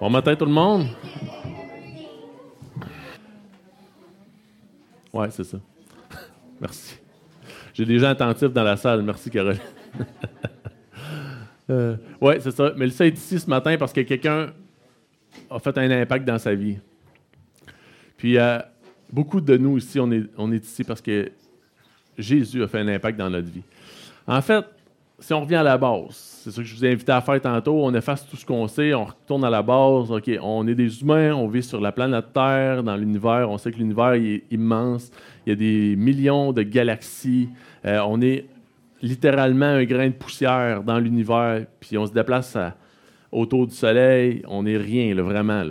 Bon matin tout le monde. Ouais, c'est ça. Merci. J'ai des gens attentifs dans la salle. Merci, Caroline. euh, oui, c'est ça. Mais ça est ici ce matin parce que quelqu'un a fait un impact dans sa vie. Puis, euh, beaucoup de nous ici, on est ici parce que Jésus a fait un impact dans notre vie. En fait, si on revient à la base, c'est ce que je vous ai invité à faire tantôt, on efface tout ce qu'on sait, on retourne à la base. OK, on est des humains, on vit sur la planète Terre, dans l'univers, on sait que l'univers est immense, il y a des millions de galaxies, euh, on est littéralement un grain de poussière dans l'univers, puis on se déplace autour du Soleil, on n'est rien, vraiment.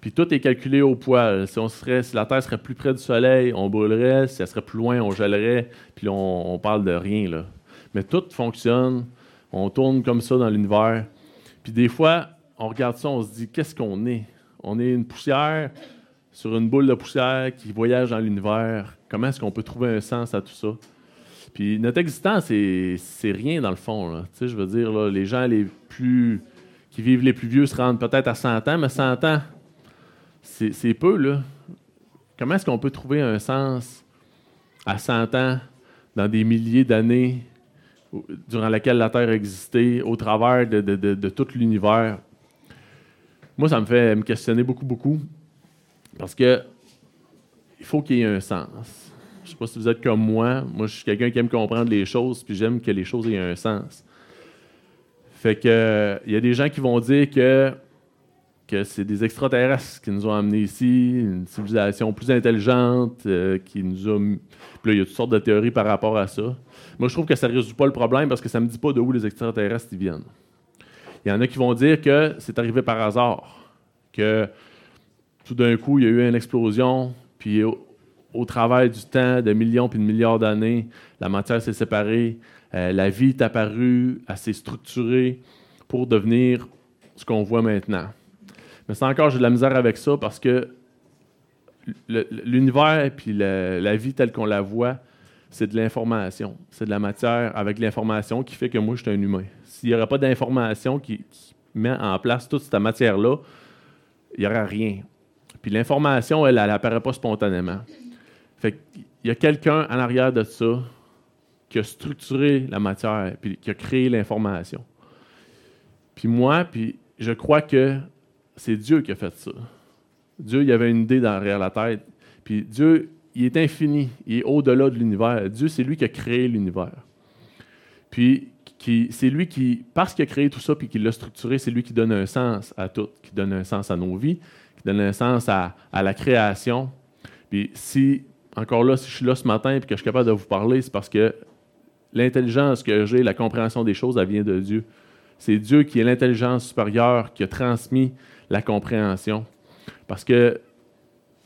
Puis tout est calculé au poil. Si, on serait, la Terre serait plus près du Soleil, on brûlerait. Si elle serait plus loin, on gèlerait. Puis on, on parle de rien. Là. Mais tout fonctionne. On tourne comme ça dans l'univers. Puis des fois, on regarde ça, on se dit, qu'est-ce qu'on est? On est une poussière sur une boule de poussière qui voyage dans l'univers. Comment est-ce qu'on peut trouver un sens à tout ça? Puis notre existence, c'est rien dans le fond. Tu sais, je veux dire, les gens les plus qui vivent les plus vieux se rendent peut-être à 100 ans, mais 100 ans, c'est peu. Là. Comment est-ce qu'on peut trouver un sens à 100 ans, dans des milliers d'années, durant laquelle la Terre existait, au travers de, tout l'univers. Moi, ça me fait me questionner beaucoup, beaucoup. Parce que il faut qu'il y ait un sens. Je ne sais pas si vous êtes comme moi. Moi, je suis quelqu'un qui aime comprendre les choses, puis j'aime que les choses aient un sens. Fait que il y a des gens qui vont dire que, que c'est des extraterrestres qui nous ont amenés ici, une civilisation plus intelligente, euh, qui nous a. Puis là, il y a toutes sortes de théories par rapport à ça. Moi, je trouve que ça ne résout pas le problème parce que ça ne me dit pas de où les extraterrestres viennent. Il y en a qui vont dire que c'est arrivé par hasard, que tout d'un coup, il y a eu une explosion, puis au, au travers du temps, de millions puis de milliards d'années, la matière s'est séparée, euh, la vie est apparue, assez structurée pour devenir ce qu'on voit maintenant. Mais c'est encore, j'ai de la misère avec ça parce que l'univers et la, la vie telle qu'on la voit, c'est de l'information. C'est de la matière avec l'information qui fait que moi, je suis un humain. S'il n'y aurait pas d'information qui, met en place toute cette matière-là, il n'y aurait rien. Puis l'information, elle, elle n'apparaît pas spontanément. Fait il y a quelqu'un en arrière de ça qui a structuré la matière, puis qui a créé l'information. Puis moi, puis je crois que c'est Dieu qui a fait ça. Dieu, il y avait une idée derrière la tête. Puis Dieu, il est infini, il est au-delà de l'univers. Dieu, c'est lui qui a créé l'univers. Puis, c'est lui qui, parce qu'il a créé tout ça puis qu'il l'a structuré, c'est lui qui donne un sens à tout, qui donne un sens à nos vies, qui donne un sens à, la création. Puis, si, encore là, si je suis là ce matin et que je suis capable de vous parler, c'est parce que l'intelligence que j'ai, la compréhension des choses, elle vient de Dieu. C'est Dieu qui est l'intelligence supérieure qui a transmis la compréhension. Parce que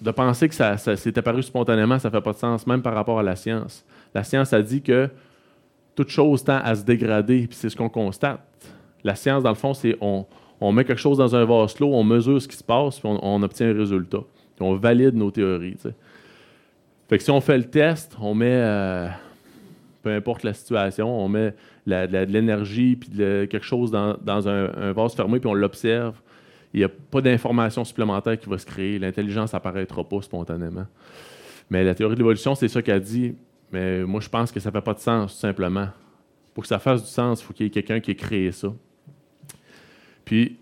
de penser que ça, s'est apparu spontanément, ça ne fait pas de sens, même par rapport à la science. La science a dit que toute chose tend à se dégrader, puis c'est ce qu'on constate. La science, dans le fond, c'est on, on met quelque chose dans un vase clos, on mesure ce qui se passe, puis on, obtient un résultat. on valide nos théories. Fait que si on fait le test, on met, euh, peu importe la situation, on met de l'énergie puis quelque chose dans, un, un, vase fermé, puis on l'observe il n'y a pas d'information supplémentaire qui va se créer. L'intelligence n'apparaîtra pas spontanément. Mais la théorie de l'évolution, c'est ça qu'elle dit. Mais moi, je pense que ça ne fait pas de sens, tout simplement. Pour que ça fasse du sens, il faut qu'il y ait quelqu'un qui ait créé ça. Puis,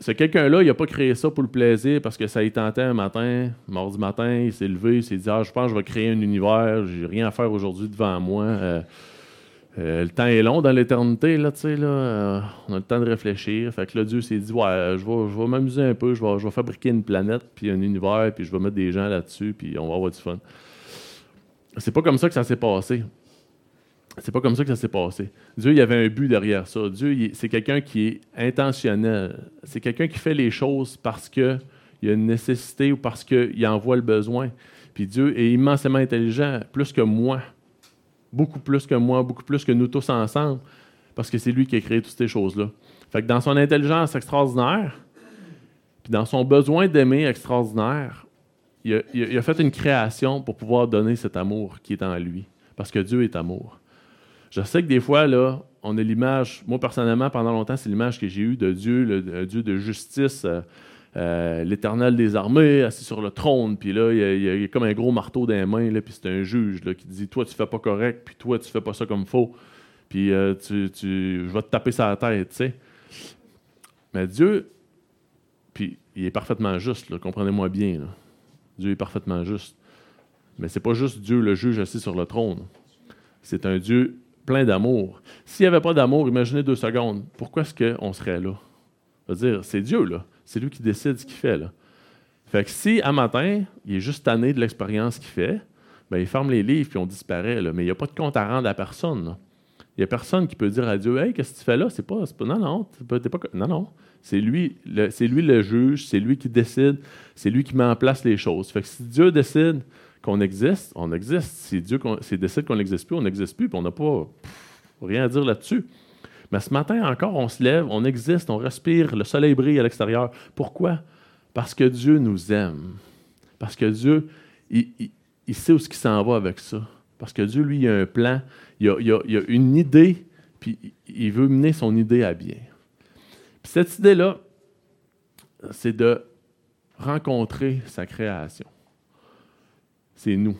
ce quelqu'un-là, il n'a pas créé ça pour le plaisir parce que ça y tentait un matin, mardi matin, il s'est levé, il s'est dit Ah, je pense que je vais créer un univers, j'ai rien à faire aujourd'hui devant moi. Euh, euh, le temps est long dans l'éternité, là, tu là. Euh, on a le temps de réfléchir. Fait que Dieu s'est dit, ouais, je vais, je m'amuser un peu, je vais, fabriquer une planète, puis un univers, puis je vais mettre des gens là-dessus, puis on va avoir du fun. C'est pas comme ça que ça s'est passé. C'est pas comme ça que ça s'est passé. Dieu, il avait un but derrière ça. Dieu, c'est quelqu'un qui est intentionnel. C'est quelqu'un qui fait les choses parce qu'il y a une nécessité ou parce qu'il en voit le besoin. Puis Dieu est immensément intelligent, plus que moi beaucoup plus que moi, beaucoup plus que nous tous ensemble, parce que c'est lui qui a créé toutes ces choses-là. Fait que dans son intelligence extraordinaire, puis dans son besoin d'aimer extraordinaire, il a, fait une création pour pouvoir donner cet amour qui est en lui, parce que Dieu est amour. Je sais que des fois, là, on a l'image, moi personnellement, pendant longtemps, c'est l'image que j'ai eue de Dieu, le, Dieu de justice, euh, euh, l'éternel des armées assis sur le trône, puis là, il y, a, comme un gros marteau dans les mains, puis c'est un juge là, qui dit Toi, tu fais pas correct, puis toi, tu fais pas ça comme faut, puis euh, tu, je vais te taper sur la tête, tu sais. Mais Dieu, puis il est parfaitement juste, comprenez-moi bien. Dieu est parfaitement juste. Mais c'est pas juste Dieu, le juge assis sur le trône. C'est un Dieu plein d'amour. S'il n'y avait pas d'amour, imaginez deux secondes, pourquoi est-ce qu'on serait là? Dire, c'est Dieu, là. C'est lui qui décide ce qu'il fait. Fait que si, à matin, il est juste tanné de l'expérience qu'il fait, ben, il ferme les livres puis on disparaît. Mais il n'y a pas de compte à rendre à personne, Il n'y a personne qui peut dire à Dieu, Hey, qu'est-ce que tu fais là? C'est pas. Non, non, non, non. C'est lui, c'est lui le juge, c'est lui qui décide, c'est lui qui met en place les choses. Fait que si Dieu décide qu'on existe, on existe. Si Dieu décide qu'on n'existe plus, on n'existe plus, puis on n'a pas rien à dire là-dessus. Mais ce matin encore, on se lève, on existe, on respire, le soleil brille à l'extérieur. Pourquoi? Parce que Dieu nous aime. Parce que Dieu, il, sait où ce qui s'en va avec ça. Parce que Dieu, lui, il a un plan, il a, il a une idée, puis il veut mener son idée à bien. Puis cette idée-là, c'est de rencontrer sa création c'est nous.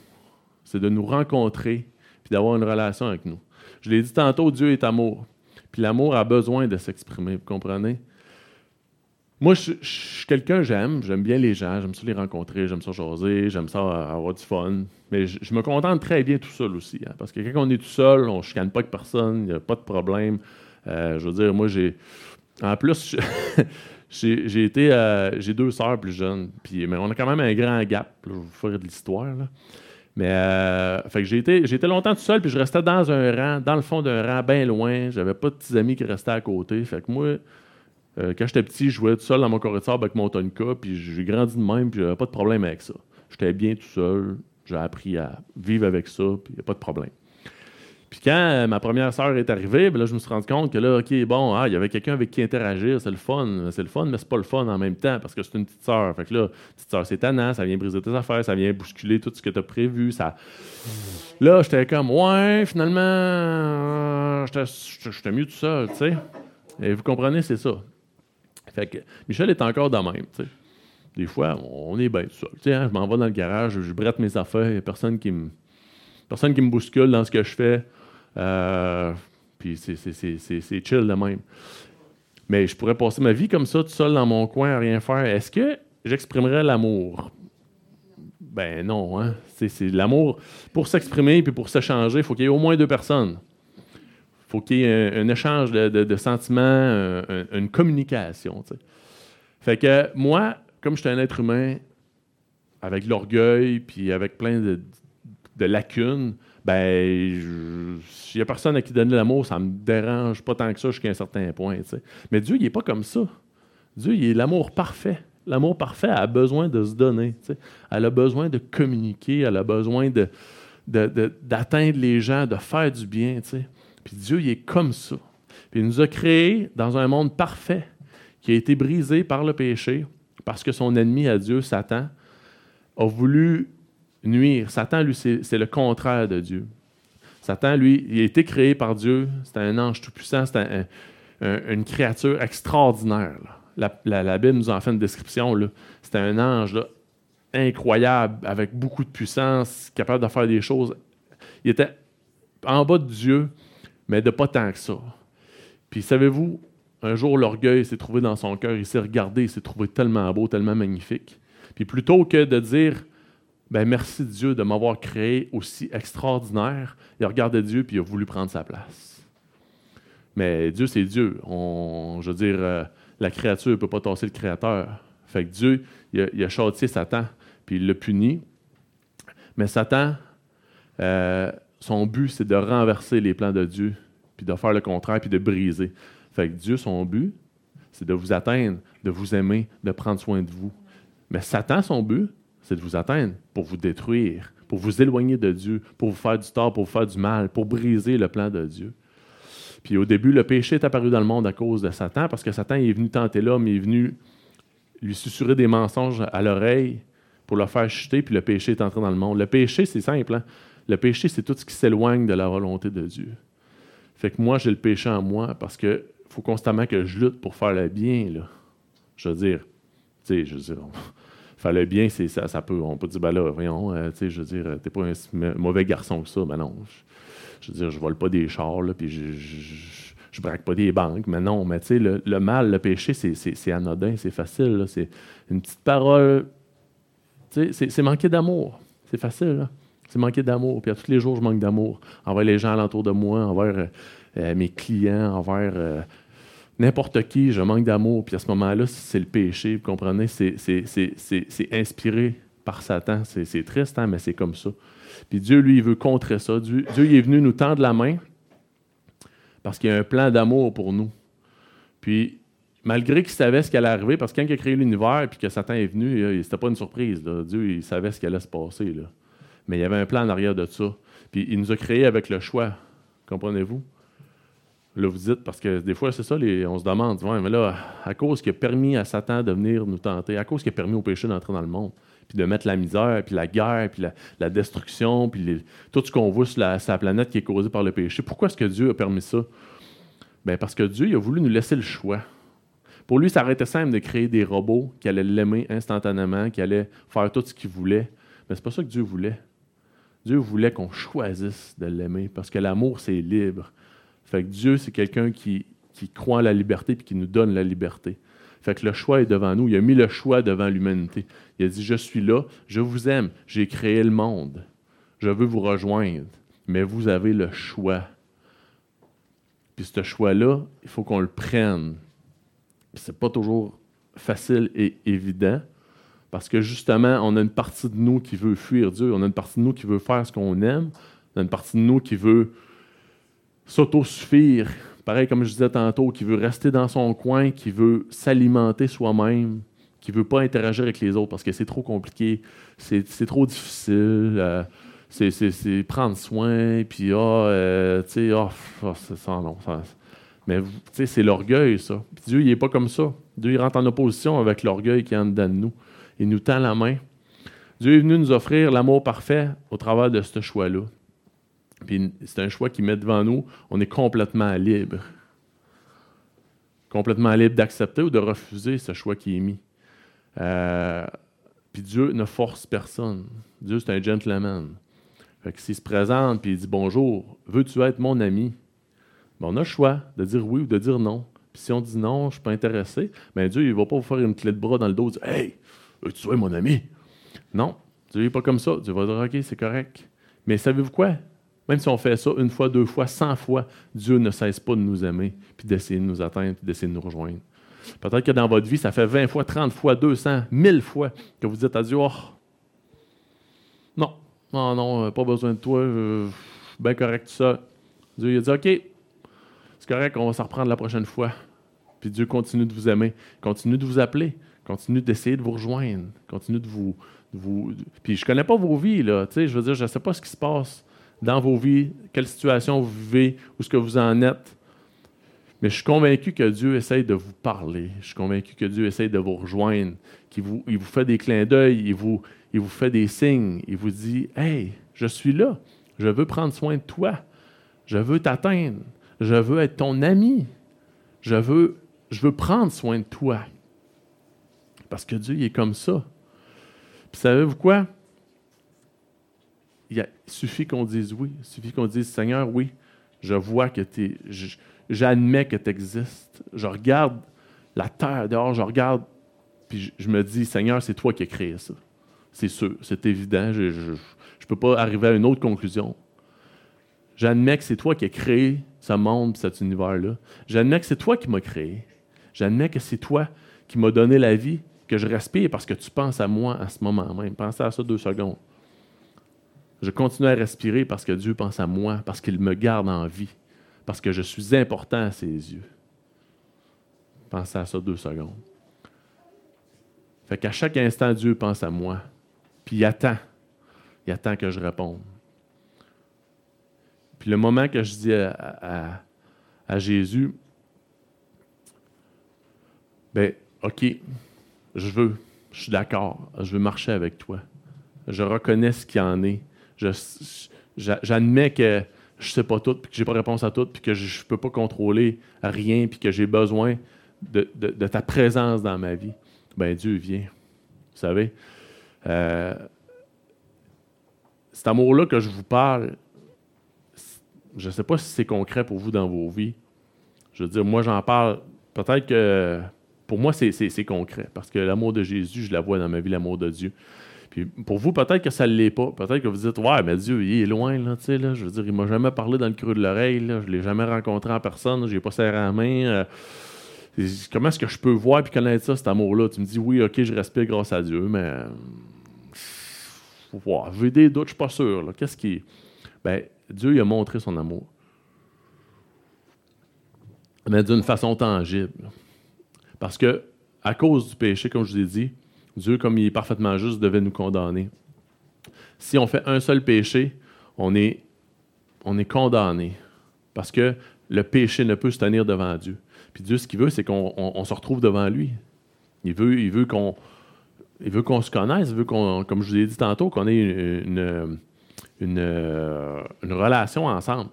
C'est de nous rencontrer puis d'avoir une relation avec nous. Je l'ai dit tantôt, Dieu est amour. Puis l'amour a besoin de s'exprimer, vous comprenez? Moi, je, suis quelqu'un, j'aime, j'aime bien les gens, j'aime ça les rencontrer, j'aime ça jaser, j'aime ça avoir du fun. Mais je, me contente très bien tout seul aussi. Hein, parce que quand on est tout seul, on ne chicane pas avec personne, il n'y a pas de problème. Euh, je veux dire, moi, j'ai. En plus, J'ai été, j'ai deux sœurs plus jeunes, puis mais on a quand même un grand gap. je vais vous faire de l'histoire. Mais euh, que j'ai été longtemps tout seul, puis je restais dans un rang, dans le fond d'un rang, bien loin. J'avais pas de petits amis qui restaient à côté. Fait que moi, euh, quand j'étais petit, je jouais tout seul dans mon corridor avec mon Tonka, puis j'ai grandi de même, puis j'avais pas de problème avec ça. J'étais bien tout seul. J'ai appris à vivre avec ça, puis il n'y a pas de problème. Puis quand euh, ma première sœur est arrivée, ben là, je me suis rendu compte que là, OK, bon, ah, il y avait quelqu'un avec qui interagir, c'est le fun. C'est le fun, mais c'est pas le fun en même temps parce que c'est une petite sœur. Fait que là, petite sœur, c'est tannant, ça vient briser tes affaires, ça vient bousculer tout ce que tu as prévu. Ça... Là, j'étais comme, ouais, finalement, j'étais mieux tout seul, tu sais. Et vous comprenez, c'est ça. Fait que Michel est encore de même, tu sais. Des fois, on est bien tout seul. Tu sais, hein, je m'en vais dans le garage, je brette mes affaires, il n'y a personne qui me personne qui me bouscule dans ce que je fais. Euh, puis c'est chill de même. Mais je pourrais passer ma vie comme ça, tout seul dans mon coin, à rien faire. Est-ce que j'exprimerais l'amour? Ben non, hein? C'est l'amour. Pour s'exprimer puis pour s'échanger, il faut qu'il y ait au moins deux personnes. Il faut qu'il y ait un, échange de, sentiments, une communication. Fait que moi, comme je suis un être humain, avec l'orgueil, puis avec plein de, de lacunes, ben, s'il n'y a personne à qui donner l'amour, ça me dérange pas tant que ça jusqu'à un certain point. Mais Dieu, il n'est pas comme ça. Dieu, il est l'amour parfait. L'amour parfait a besoin de se donner. Elle a besoin de communiquer, elle a besoin de, d'atteindre les gens, de faire du bien. Puis Dieu, il est comme ça. Puis il nous a créés dans un monde parfait qui a été brisé par le péché parce que son ennemi à Dieu, Satan, a voulu nuire. Satan, lui, c'est le contraire de Dieu. Satan, lui, il a été créé par Dieu. C'est un ange tout-puissant. C'est une créature extraordinaire. La, Bible nous en fait une description. C'est un ange incroyable, avec beaucoup de puissance, capable de faire des choses. Il était en bas de Dieu, mais de pas tant que ça. Puis savez-vous, un jour, l'orgueil s'est trouvé dans son cœur, il s'est regardé, il s'est trouvé tellement beau, tellement magnifique. Puis plutôt que de dire ben merci Dieu de m'avoir créé aussi extraordinaire. Il a regardé Dieu puis il a voulu prendre sa place. Mais Dieu, c'est Dieu. On, je veux dire, euh, la créature ne peut pas tasser le Créateur. Fait que Dieu, il a, châtié Satan, puis il l'a puni. Mais Satan, euh, son but, c'est de renverser les plans de Dieu, puis de faire le contraire, puis de briser. Fait que Dieu, son but, c'est de vous atteindre, de vous aimer, de prendre soin de vous. Mais Satan, son but, c'est de vous atteindre pour vous détruire, pour vous éloigner de Dieu, pour vous faire du tort, pour vous faire du mal, pour briser le plan de Dieu. Puis au début, le péché est apparu dans le monde à cause de Satan, parce que Satan est venu tenter l'homme, il est venu lui susurrer des mensonges à l'oreille pour le faire chuter, puis le péché est entré dans le monde. Le péché, c'est simple. Hein? Le péché, c'est tout ce qui s'éloigne de la volonté de Dieu. Fait que moi, j'ai le péché en moi parce qu'il faut constamment que je lutte pour faire le bien. Là. Je veux dire, Tu sais, je veux dire, fallait bien, c'est, ça, ça peut, on peut dire, ben là, voyons, tu sais, je veux dire, t'es pas un mauvais garçon que ça. Ben non, je, veux dire, je vole pas des chars, là, puis je, je, braque pas des banques. Mais non, mais tu sais, le, le, mal, le péché, c'est, anodin, c'est facile, c'est une petite parole. Tu sais, c'est manquer d'amour. C'est facile. C'est manquer d'amour. Puis tous les jours, je manque d'amour envers les gens alentour de moi, envers euh, mes clients, envers euh, n'importe qui. Je manque d'amour. Puis à ce moment-là, c'est le péché. Vous comprenez? C'est inspiré par Satan. C'est triste, hein, mais c'est comme ça. Puis Dieu, lui, il veut contrer ça. Dieu, il est venu nous tendre la main parce qu'il y a un plan d'amour pour nous. Puis, malgré qu'il savait ce qui allait arriver, parce que quand il a créé l'univers et que Satan est venu, c'était pas une surprise. Dieu, il savait ce qui allait se passer. Là. Mais il y avait un plan en arrière de ça. Puis il nous a créé avec le choix. Comprenez-vous? Là, vous dites, parce que des fois, c'est ça, on se demande, mais là, à cause qu'il a permis à Satan de venir nous tenter, à cause qu'il a permis au péché d'entrer dans le monde, puis de mettre la misère, puis la guerre, puis la, destruction, puis tout ce qu'on voit sur la, planète qui est causé par le péché, pourquoi est-ce que Dieu a permis ça? Bien, parce que Dieu il a voulu nous laisser le choix. Pour lui, ça aurait été simple de créer des robots qui allaient l'aimer instantanément, qui allaient faire tout ce qu'il voulait. Mais c'est pas ça que Dieu voulait. Dieu voulait qu'on choisisse de l'aimer parce que l'amour, c'est libre. Fait Dieu, c'est quelqu'un qui, croit en la liberté et qui nous donne la liberté. Fait le choix est devant nous. Il a mis le choix devant l'humanité. Il a dit Je suis là, je vous aime, j'ai créé le monde, je veux vous rejoindre, mais vous avez le choix. Puis ce choix-là, il faut qu'on le prenne. Ce n'est pas toujours facile et évident, parce que justement, on a une partie de nous qui veut fuir Dieu, on a une partie de nous qui veut faire ce qu'on aime, on a une partie de nous qui veut s'autosuffire, pareil comme je disais tantôt, qui veut rester dans son coin, qui veut s'alimenter soi-même, qui ne veut pas interagir avec les autres parce que c'est trop compliqué, c'est trop difficile. Euh, c'est prendre soin, puis ah, euh, tu sais, ah, ah c'est ça. Ça, mais tu sais, c'est l'orgueil, ça. Dieu, il n'est pas comme ça. Dieu, il rentre en opposition avec l'orgueil qui est en dedans de nous il nous tend la main. Dieu est venu nous offrir l'amour parfait au travers de ce choix-là. Puis c'est un choix qui met devant nous. On est complètement libre. Complètement libre d'accepter ou de refuser ce choix qui est mis. Euh, puis Dieu ne force personne. Dieu, c'est un gentleman. Fait que s'il se présente et il dit bonjour, veux-tu être mon ami? Ben, on a le choix de dire oui ou de dire non. Puis si on dit non, je ne suis pas intéressé, ben Dieu, il ne va pas vous faire une clé de bras dans le dos et dire Hey, tu es mon ami? Non, Dieu n'est pas comme ça. Dieu va dire OK, c'est correct. Mais savez-vous quoi? Même si on fait ça une fois, deux fois, cent fois, Dieu ne cesse pas de nous aimer, puis d'essayer de nous atteindre, puis d'essayer de nous rejoindre. Peut-être que dans votre vie, ça fait 20 fois, 30 fois, 200, 1000 fois que vous dites à Dieu, oh, non, non, non, euh, pas besoin de toi, euh, bien correct ça. Dieu il dit, OK, c'est correct, on va s'en reprendre la prochaine fois. Puis Dieu continue de vous aimer, continue de vous appeler, Continue d'essayer de vous rejoindre. Continue de vous. puis je ne connais pas vos vies, là. Je veux dire, je ne sais pas ce qui se passe dans vos vies, quelle situation vous vivez, où ce que vous en êtes. Mais je suis convaincu que Dieu essaye de vous parler. Je suis convaincu que Dieu essaye de vous rejoindre, qu'il vous, il vous fait des clins d'œil, il vous, il vous fait des signes, il vous dit Hey, je suis là, je veux prendre soin de toi, je veux t'atteindre, je veux être ton ami, je veux, je veux prendre soin de toi. Parce que Dieu, il est comme ça. Puis savez-vous quoi? Il, suffit qu'on dise oui. Il suffit qu'on dise Seigneur, oui, je vois que tu es. J'admets que tu existes. Je regarde la terre dehors, je regarde, puis je, me dis Seigneur, c'est toi qui as créé ça. C'est sûr, c'est évident. Je ne peux pas arriver à une autre conclusion. J'admets que c'est toi qui as créé ce monde, cet univers-là. J'admets que c'est toi qui m'as créé. J'admets que c'est toi qui m'as donné la vie que je respire parce que tu penses à moi à ce moment même. Pensez à ça deux secondes. Je continue à respirer parce que Dieu pense à moi, parce qu'il me garde en vie, parce que je suis important à ses yeux. Pensez à ça deux secondes. Fait qu'à chaque instant, Dieu pense à moi. Puis il attend. Il attend que je réponde. Puis le moment que je dis à, à Jésus, ben, OK, je veux, je suis d'accord, je veux marcher avec toi. Je reconnais ce qu'il en est. J'admets que je sais pas tout, puis que je n'ai pas réponse à tout, puis que je peux pas contrôler rien, puis que j'ai besoin de, ta présence dans ma vie. ben Dieu vient. Vous savez, euh, cet amour-là que je vous parle, je ne sais pas si c'est concret pour vous dans vos vies. Je veux dire, moi, j'en parle. Peut-être que pour moi, c'est concret. Parce que l'amour de Jésus, je la vois dans ma vie, l'amour de Dieu. Puis pour vous, peut-être que ça ne l'est pas. Peut-être que vous dites Ouais, mais Dieu, il est loin, là, tu sais, là. Je veux dire, il m'a jamais parlé dans le creux de l'oreille, là. Je l'ai jamais rencontré en personne, je n'ai pas serré la main. Euh, comment est-ce que je peux voir et connaître ça, cet amour-là? Tu me dis oui, ok, je respire grâce à Dieu, mais faut voir. J'ai des doutes, je suis pas sûr. Qu'est-ce qui. Ben, Dieu il a montré son amour. Mais d'une façon tangible. Parce que, à cause du péché, comme je vous ai dit, Dieu, comme il est parfaitement juste, devait nous condamner. Si on fait un seul péché, on est, on est condamné. Parce que le péché ne peut se tenir devant Dieu. Puis Dieu, ce qu'il veut, c'est qu'on se retrouve devant lui. Il veut, qu'on se connaisse, il veut qu'on, comme je vous ai dit tantôt, qu'on ait une, une, une, relation ensemble.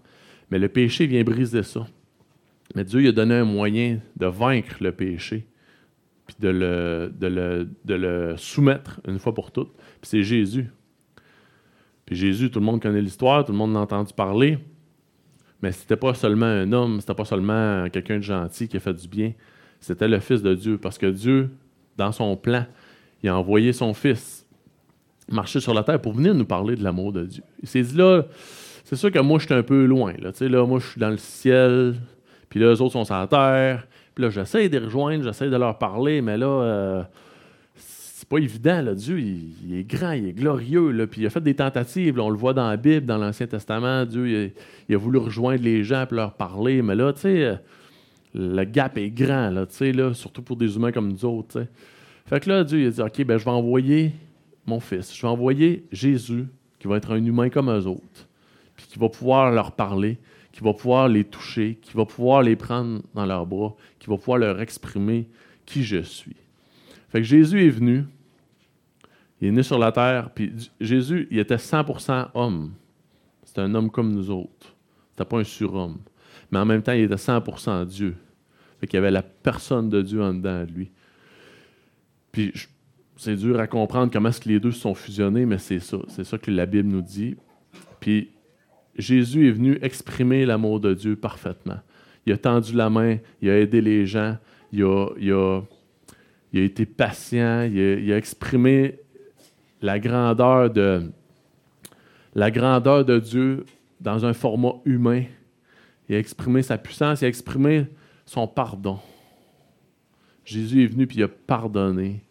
Mais le péché vient briser ça. Mais Dieu il a donné un moyen de vaincre le péché, puis de le, soumettre une fois pour toutes. Puis c'est Jésus. Puis Jésus, tout le monde connaît l'histoire, tout le monde l'a entendu parler. Mais c'était pas seulement un homme, c'était pas seulement quelqu'un de gentil qui a fait du bien. C'était le Fils de Dieu. Parce que Dieu, dans son plan, il a envoyé son Fils marcher sur la terre pour venir nous parler de l'amour de Dieu. Il s'est dit là, c'est sûr que moi, je suis un peu loin. Là. là, moi, je suis dans le ciel, puis là, eux autres sont sur la terre. Puis là, j'essaie de les rejoindre, j'essaie de leur parler, mais là, euh, c'est pas évident. Dieu, il, est grand, il est glorieux. Puis il a fait des tentatives. on le voit dans la Bible, dans l'Ancien Testament. Dieu, il, a voulu rejoindre les gens et leur parler. Mais là, tu sais, euh, le gap est grand, là, là, surtout pour des humains comme nous autres. Fait que là, Dieu il a dit OK, ben, je vais envoyer mon fils. Je vais envoyer Jésus, qui va être un humain comme eux autres, puis qui va pouvoir leur parler, qui va pouvoir les toucher, qui va pouvoir les prendre dans leurs bras, qui va pouvoir leur exprimer qui je suis. Fait que Jésus est venu, il est né sur la terre, puis Jésus, il était 100% homme. C'était un homme comme nous autres. C'était pas un surhomme. Mais en même temps, il était 100% Dieu. Fait qu'il y avait la personne de Dieu en dedans de lui. Puis c'est dur à comprendre comment est-ce les deux se sont fusionnés, mais c'est ça. C'est ça que la Bible nous dit. Puis Jésus est venu exprimer l'amour de Dieu parfaitement. Il a tendu la main, il a aidé les gens, il a, il a, été patient, il a, exprimé la grandeur de Dieu dans un format humain. Il a exprimé sa puissance, il a exprimé son pardon. Jésus est venu puis il a pardonné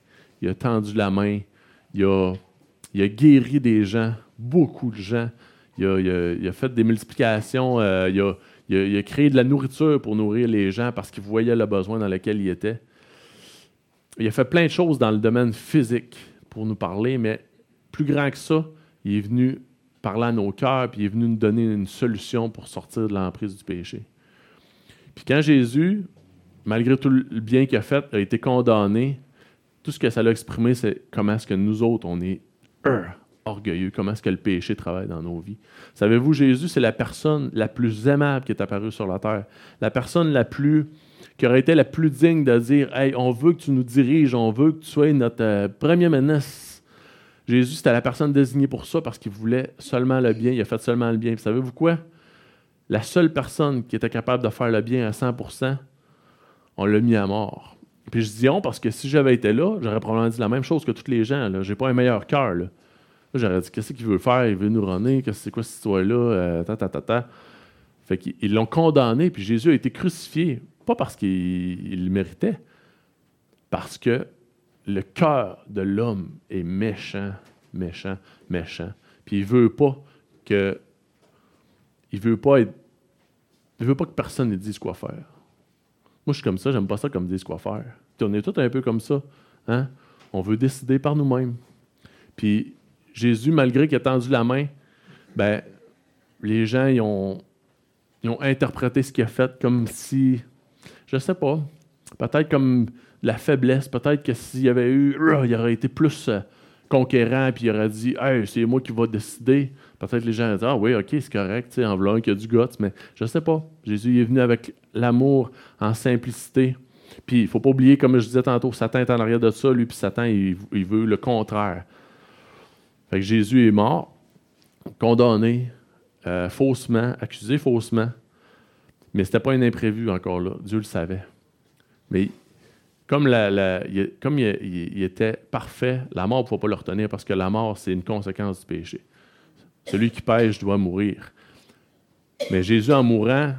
il a tendu la main, il a, guéri des gens, beaucoup de gens. Il a, fait des multiplications, euh, il, a, créé de la nourriture pour nourrir les gens parce qu'il voyait le besoin dans lequel il était. Il a fait plein de choses dans le domaine physique pour nous parler, mais plus grand que ça, il est venu parler à nos cœurs, puis il est venu nous donner une solution pour sortir de l'emprise du péché. Puis quand Jésus, malgré tout le bien qu'il a fait, a été condamné, tout ce que ça l'a exprimé, c'est comment est-ce que nous autres, on est orgueilleux, comment est-ce que le péché travaille dans nos vies. Savez-vous, Jésus, c'est la personne la plus aimable qui est apparue sur la terre. La personne la plus qui aurait été la plus digne de dire Hey, on veut que tu nous diriges, on veut que tu sois notre euh, premier menace. Jésus, c'était la personne désignée pour ça parce qu'il voulait seulement le bien, il a fait seulement le bien. savez-vous quoi? La seule personne qui était capable de faire le bien à 100% on l'a mis à mort. Puis je dis on parce que si j'avais été là, j'aurais probablement dit la même chose que tous les gens. Je n'ai pas un meilleur cœur. J'aurais dit qu'est-ce qu'il veut faire? Il veut nous runner Qu'est-ce c'est quoi cette histoire-là? Euh, ta. Fait qu'ils l'ont condamné, puis Jésus a été crucifié. Pas parce qu'il le méritait, parce que le cœur de l'homme est méchant, méchant, méchant. Puis il veut pas que. Il veut pas être. Il veut pas que personne ne dise quoi faire. Moi, je suis comme ça, j'aime pas ça comme disent quoi faire. on est tous un peu comme ça. Hein? On veut décider par nous-mêmes. Puis Jésus, malgré qu'il a tendu la main, ben, les gens ils ont, interprété ce qu'il a fait comme si, je sais pas, peut-être comme la faiblesse, peut-être que s'il y avait eu, il aurait été plus euh, conquérant, puis il aurait dit, hey, c'est moi qui vais décider. Peut-être les gens auraient dit, ah oui, ok, c'est correct, en voulant qu'il y a du guts, mais je sais pas. Jésus est venu avec l'amour en simplicité. Puis il ne faut pas oublier, comme je disais tantôt, Satan est en arrière de ça, lui, puis Satan, il, veut le contraire. Fait que Jésus est mort, condamné, euh, faussement, accusé faussement. Mais ce n'était pas un imprévu encore là. Dieu le savait. Mais comme, il, était parfait, la mort ne pouvait pas le retenir parce que la mort, c'est une conséquence du péché. Celui qui pêche doit mourir. Mais Jésus, en mourant,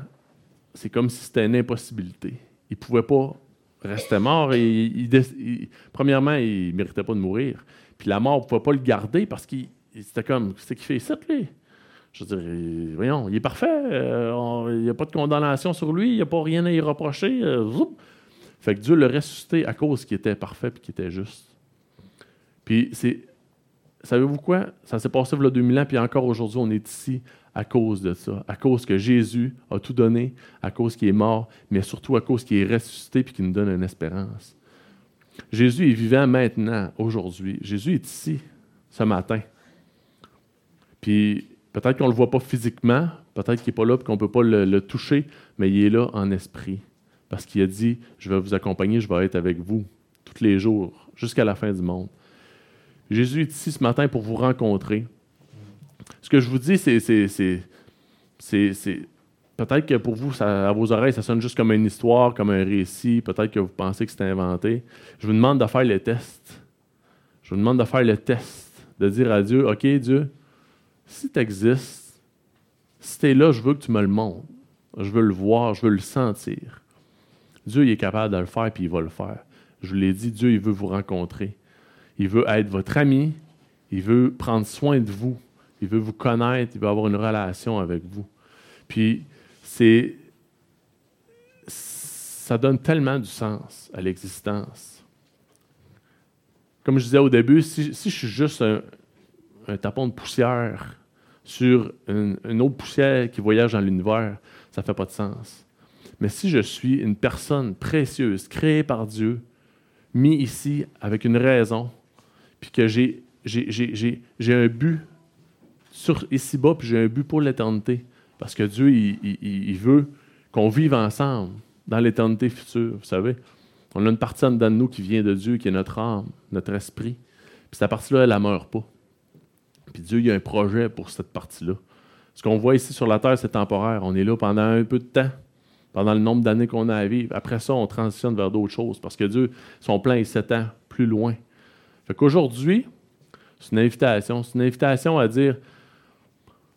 c'est comme si c'était une impossibilité. Il ne pouvait pas rester mort. Et premièrement, il ne méritait pas de mourir. Puis la mort ne pouvait pas le garder parce qu'il c'était comme, c'est qui fait ça, lui? Je veux dire, voyons, il est parfait. Euh, il n'y a pas de condamnation sur lui. Il n'y a pas rien à y reprocher. Euh, fait que Dieu l'a ressuscité à cause qu'il était parfait et qu'il était juste. Puis c'est, savez-vous quoi? Ça s'est passé il y a 2000 ans, puis encore aujourd'hui, on est ici à cause de ça. À cause que Jésus a tout donné, à cause qu'il est mort, mais surtout à cause qu'il est ressuscité puis qu'il nous donne une espérance. Jésus est vivant maintenant, aujourd'hui. Jésus est ici, ce matin. Puis Peut-être qu'on ne le voit pas physiquement, peut-être qu'il n'est pas là et qu'on ne peut pas le, toucher, mais il est là en esprit. Parce qu'il a dit, je vais vous accompagner, je vais être avec vous tous les jours, jusqu'à la fin du monde. Jésus est ici ce matin pour vous rencontrer. Ce que je vous dis, c'est, peut-être que pour vous, à vos oreilles, ça sonne juste comme une histoire, comme un récit. Peut-être que vous pensez que c'est inventé. Je vous demande de faire le test. Je vous demande de faire le test, de dire à Dieu, OK, Dieu, si tu existes, si tu es là, je veux que tu me le montres. Je veux le voir, je veux le sentir. Dieu il est capable de le faire, puis il va le faire. Je vous l'ai dit, Dieu, il veut vous rencontrer. Il veut être votre ami. Il veut prendre soin de vous. Il veut vous connaître. Il veut avoir une relation avec vous. Puis, c'est. Ça donne tellement du sens à l'existence. Comme je disais au début, si, je suis juste un, un tapon de poussière sur une, autre poussière qui voyage dans l'univers, ça ne fait pas de sens. Mais si je suis une personne précieuse, créée par Dieu, mis ici avec une raison, puis que j'ai, un but sur ici-bas, puis j'ai un but pour l'éternité, parce que Dieu, il, veut qu'on vive ensemble dans l'éternité future, vous savez. On a une partie en dedans de nous qui vient de Dieu, qui est notre âme, notre esprit. Puis cette partie-là, elle ne meurt pas. Puis Dieu, il y a un projet pour cette partie-là. Ce qu'on voit ici sur la terre, c'est temporaire. On est là pendant un peu de temps, pendant le nombre d'années qu'on a à vivre. Après ça, on transitionne vers d'autres choses parce que Dieu, son plan est sept ans plus loin. Fait qu'aujourd'hui, c'est une invitation. C'est une invitation à dire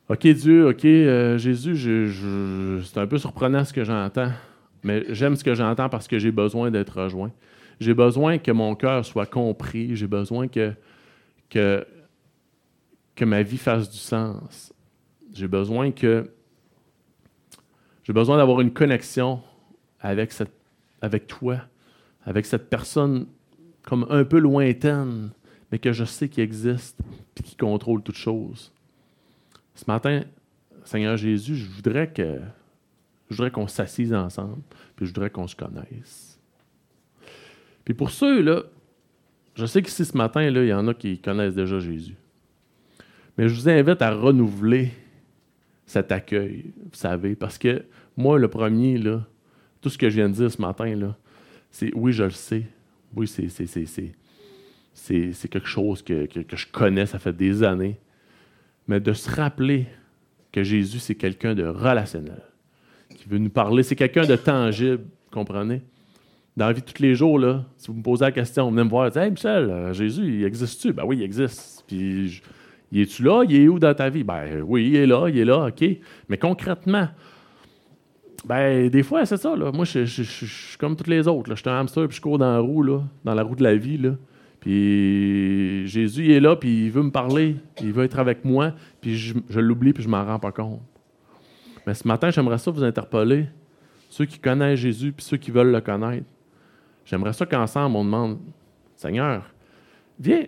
OK, Dieu, OK, euh, Jésus, c'est un peu surprenant ce que j'entends, mais j'aime ce que j'entends parce que j'ai besoin d'être rejoint. J'ai besoin que mon cœur soit compris. J'ai besoin que, que que ma vie fasse du sens. J'ai besoin que j'ai besoin d'avoir une connexion avec, cette, avec toi, avec cette personne comme un peu lointaine, mais que je sais qui existe et qui contrôle toutes choses. Ce matin, Seigneur Jésus, je voudrais que je voudrais qu'on s'assise ensemble, puis je voudrais qu'on se connaisse. Puis pour ceux là, je sais qu'ici ce matin là, il y en a qui connaissent déjà Jésus. Mais je vous invite à renouveler cet accueil, vous savez, parce que moi, le premier, là, tout ce que je viens de dire ce matin, là, c'est oui, je le sais. Oui, c'est, c'est, quelque chose que, que, je connais, ça fait des années. Mais de se rappeler que Jésus, c'est quelqu'un de relationnel, qui veut nous parler, c'est quelqu'un de tangible, comprenez? Dans la vie de tous les jours, là, si vous me posez la question, venez me voir, Hey Michel, euh, Jésus, il existe-tu? Ben oui, il existe. Puis je, il est-tu là? Il est où dans ta vie? Ben oui, il est là, il est là, OK. Mais concrètement, ben des fois, c'est ça. Là. Moi, je, suis comme toutes les autres. Je suis un hamster puis je cours dans la roue, là, dans la roue de la vie. Là. Puis Jésus, il est là, puis il veut me parler. Il veut être avec moi, puis je, l'oublie, puis je m'en rends pas compte. Mais ce matin, j'aimerais ça vous interpeller. Ceux qui connaissent Jésus, puis ceux qui veulent le connaître. J'aimerais ça qu'ensemble, on demande Seigneur, viens,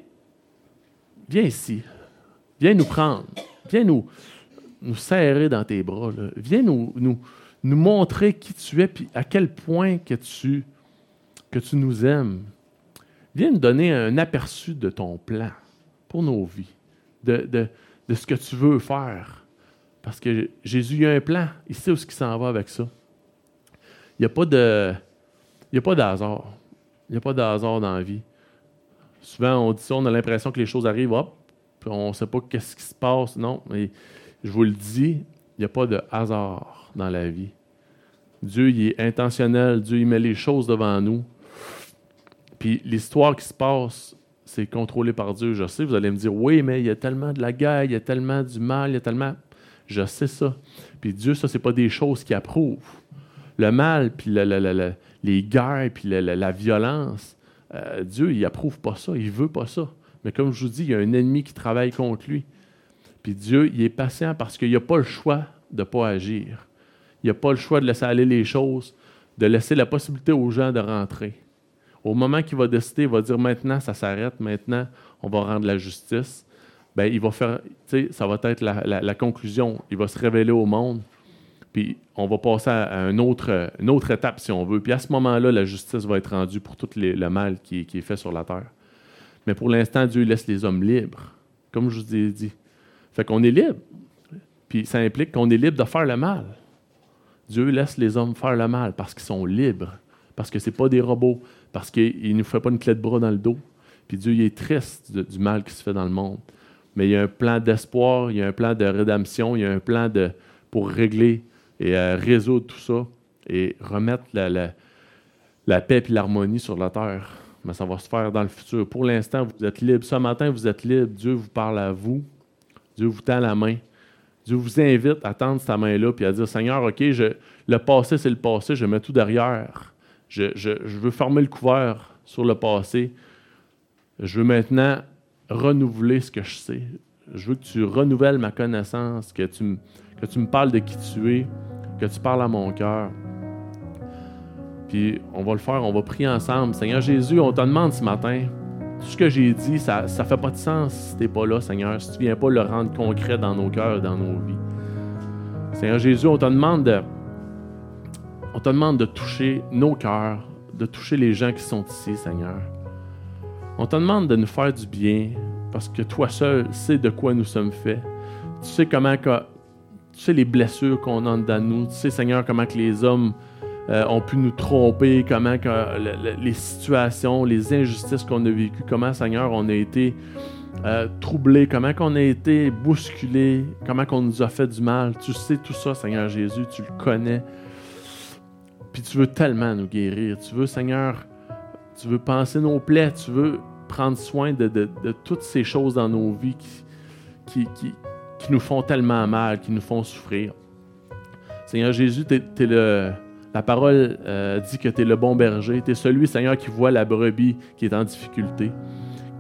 viens ici. Viens nous prendre. Viens nous, nous serrer dans tes bras. Viens nous, nous, nous, montrer qui tu es et à quel point que tu, que tu nous aimes. Viens nous donner un aperçu de ton plan pour nos vies, de, ce que tu veux faire. Parce que Jésus, a un plan. Il sait où ce qui s'en va avec ça. Il n'y a pas de. A pas hasard. Il n'y a pas de hasard dans la vie. Souvent, on dit ça, on a l'impression que les choses arrivent, hop, puis on ne sait pas qu'est-ce qui se passe. Non, mais je vous le dis, il n'y a pas de hasard dans la vie. Dieu, il est intentionnel. Dieu, il met les choses devant nous. Puis l'histoire qui se passe, c'est contrôlé par Dieu. Je sais, vous allez me dire, oui, mais il y a tellement de la guerre, il y a tellement du mal, il y a tellement. Je sais ça. Puis Dieu, ça, c'est pas des choses qu'il approuve. Le mal, puis les guerres, puis la, violence, euh, Dieu, il approuve pas ça, il veut pas ça. Mais comme je vous dis, il y a un ennemi qui travaille contre lui. Puis Dieu, il est patient parce qu'il n'a pas le choix de ne pas agir. Il n'a pas le choix de laisser aller les choses, de laisser la possibilité aux gens de rentrer. Au moment qu'il va décider, il va dire maintenant, ça s'arrête, maintenant, on va rendre la justice. Bien, il va faire, ça va être la, conclusion. Il va se révéler au monde, puis on va passer à, une, autre, une autre étape, si on veut. Puis à ce moment-là, la justice va être rendue pour tout le mal qui, qui, est fait sur la terre. Mais pour l'instant, Dieu laisse les hommes libres, comme je vous ai dit. Fait qu'on est libre. Puis ça implique qu'on est libre de faire le mal. Dieu laisse les hommes faire le mal parce qu'ils sont libres, parce que ce pas des robots, parce qu'il ne nous fait pas une clé de bras dans le dos. Puis Dieu il est triste du mal qui se fait dans le monde. Mais il y a un plan d'espoir, il y a un plan de rédemption, il y a un plan pour régler et euh, résoudre tout ça et remettre la, paix et l'harmonie sur la terre. Mais ça va se faire dans le futur. Pour l'instant, vous êtes libre. Ce matin, vous êtes libre. Dieu vous parle à vous. Dieu vous tend la main. Dieu vous invite à tendre sa main-là et à dire Seigneur, OK, le passé, c'est le passé, je mets tout derrière. Je, veux former le couvert sur le passé. Je veux maintenant renouveler ce que je sais. Je veux que tu renouvelles ma connaissance, que tu, que tu me parles de qui tu es, que tu parles à mon cœur. Puis on va le faire, on va prier ensemble. Seigneur Jésus, on te demande ce matin, tout ce que j'ai dit, ça ne fait pas de sens si tu n'es pas là, Seigneur, si tu ne viens pas le rendre concret dans nos cœurs dans nos vies. Seigneur Jésus, on te demande de, on te demande de toucher nos cœurs, de toucher les gens qui sont ici, Seigneur. On te demande de nous faire du bien parce que toi seul sais de quoi nous sommes faits. Tu sais comment tu sais les blessures qu'on a dans nous. Tu sais, Seigneur, comment que les hommes euh, ont pu nous tromper, comment que, les situations, les injustices qu'on a vécues, comment, Seigneur, on a été euh, troublés, comment qu'on a été bousculés, comment qu'on nous a fait du mal. Tu sais tout ça, Seigneur Jésus, tu le connais. Puis tu veux tellement nous guérir. Tu veux, Seigneur, tu veux penser nos plaies, tu veux prendre soin de, toutes ces choses dans nos vies qui, nous font tellement mal, qui nous font souffrir. Seigneur Jésus, es le la parole euh, dit que tu es le bon berger. Tu es celui, Seigneur, qui voit la brebis qui est en difficulté,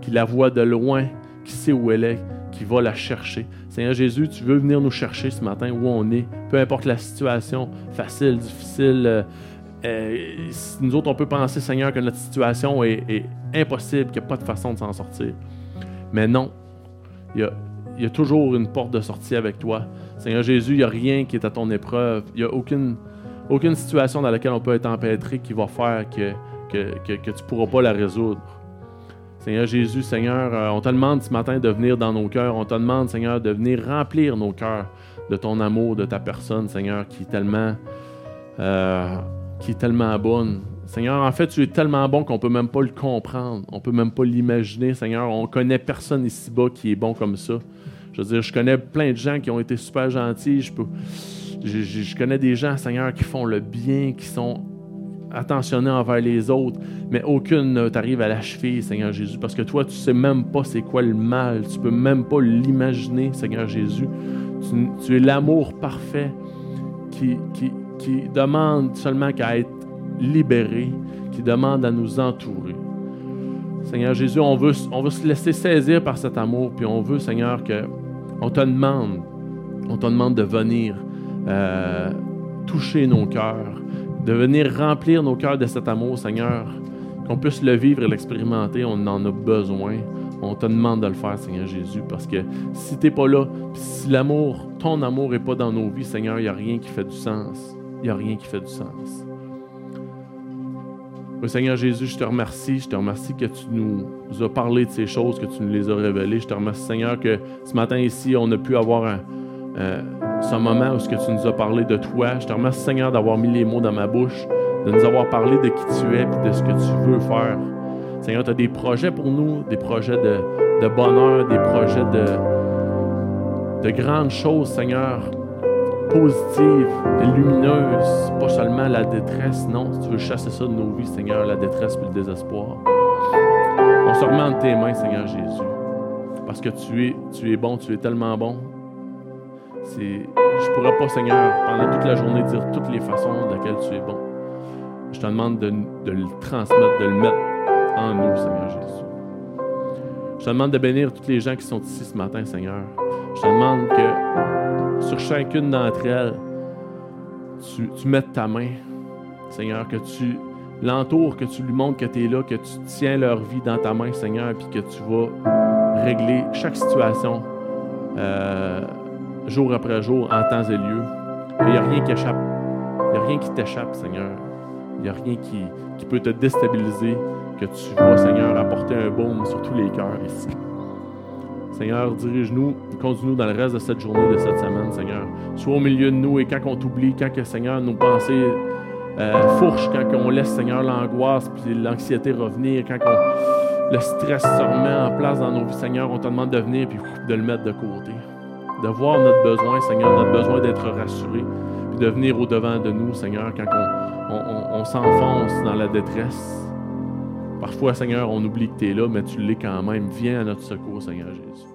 qui la voit de loin, qui sait où elle est, qui va la chercher. Seigneur Jésus, tu veux venir nous chercher ce matin où on est, peu importe la situation, facile, difficile. Euh, euh, nous autres, on peut penser, Seigneur, que notre situation est, impossible, qu'il n'y a pas de façon de s'en sortir. Mais non, il y, a, toujours une porte de sortie avec toi. Seigneur Jésus, il n'y a rien qui est à ton épreuve. Il n'y a aucune aucune situation dans laquelle on peut être empêtré qui va faire que, que, tu ne pourras pas la résoudre. Seigneur Jésus, Seigneur, euh, on te demande ce matin de venir dans nos cœurs. On te demande, Seigneur, de venir remplir nos cœurs de ton amour, de ta personne, Seigneur, qui est tellement, euh, qui est tellement bonne. Seigneur, en fait, tu es tellement bon qu'on ne peut même pas le comprendre. On ne peut même pas l'imaginer, Seigneur. On connaît personne ici-bas qui est bon comme ça. Je veux dire, je connais plein de gens qui ont été super gentils. Je, connais des gens, Seigneur, qui font le bien, qui sont attentionnés envers les autres, mais aucune ne t'arrive à l'achever, Seigneur Jésus, parce que toi, tu sais même pas c'est quoi le mal, tu peux même pas l'imaginer, Seigneur Jésus. Tu, es l'amour parfait qui, qui, qui demande seulement qu'à être libéré, qui demande à nous entourer. Seigneur Jésus, on veut, on veut se laisser saisir par cet amour, puis on veut, Seigneur, que on te demande, on te demande de venir euh, toucher nos cœurs, de venir remplir nos cœurs de cet amour, Seigneur, qu'on puisse le vivre et l'expérimenter, on en a besoin. On te demande de le faire, Seigneur Jésus, parce que si tu n'es pas là, si l'amour, ton amour n'est pas dans nos vies, Seigneur, il n'y a rien qui fait du sens. Il n'y a rien qui fait du sens. Seigneur Jésus, je te remercie. Je te remercie que tu nous as parlé de ces choses, que tu nous les as révélées. Je te remercie, Seigneur, que ce matin ici, on a pu avoir un, ce moment où ce que tu nous as parlé de toi. Je te remercie, Seigneur, d'avoir mis les mots dans ma bouche, de nous avoir parlé de qui tu es et de ce que tu veux faire. Seigneur, tu as des projets pour nous, des projets de, bonheur, des projets de, de grandes choses, Seigneur, positives, lumineuses, pas seulement la détresse, non, si tu veux chasser ça de nos vies, Seigneur, la détresse et le désespoir. On se remet entre tes mains, Seigneur Jésus, parce que tu es, tu es bon, tu es tellement bon. Je ne pourrais pas, Seigneur, pendant toute la journée dire toutes les façons de laquelle tu es bon. Je te demande de, de le transmettre, de le mettre en nous, Seigneur Jésus. Je te demande de bénir toutes les gens qui sont ici ce matin, Seigneur. Je te demande que sur chacune d'entre elles, tu, tu mettes ta main, Seigneur, que tu l'entoures, que tu lui montres que tu es là, que tu tiens leur vie dans ta main, Seigneur, puis que tu vas régler chaque situation euh, jour après jour, en temps et lieu. Il n'y a rien qui échappe. Il n'y a rien qui t'échappe, Seigneur. Il n'y a rien qui, peut te déstabiliser, que tu vas, Seigneur, apporter un baume sur tous les cœurs ici. Seigneur, dirige-nous, conduis-nous dans le reste de cette journée, de cette semaine, Seigneur. Sois au milieu de nous et quand on t'oublie, quand que, Seigneur, nos pensées euh, fourchent, quand on laisse, Seigneur, l'angoisse puis l'anxiété revenir, quand le stress se remet en place dans nos vies, Seigneur, on te demande de venir puis de le mettre de côté. De voir notre besoin, Seigneur, notre besoin d'être rassuré, puis de venir au-devant de nous, Seigneur, quand on s'enfonce dans la détresse. Parfois, Seigneur, on oublie que tu es là, mais tu l'es quand même. Viens à notre secours, Seigneur Jésus.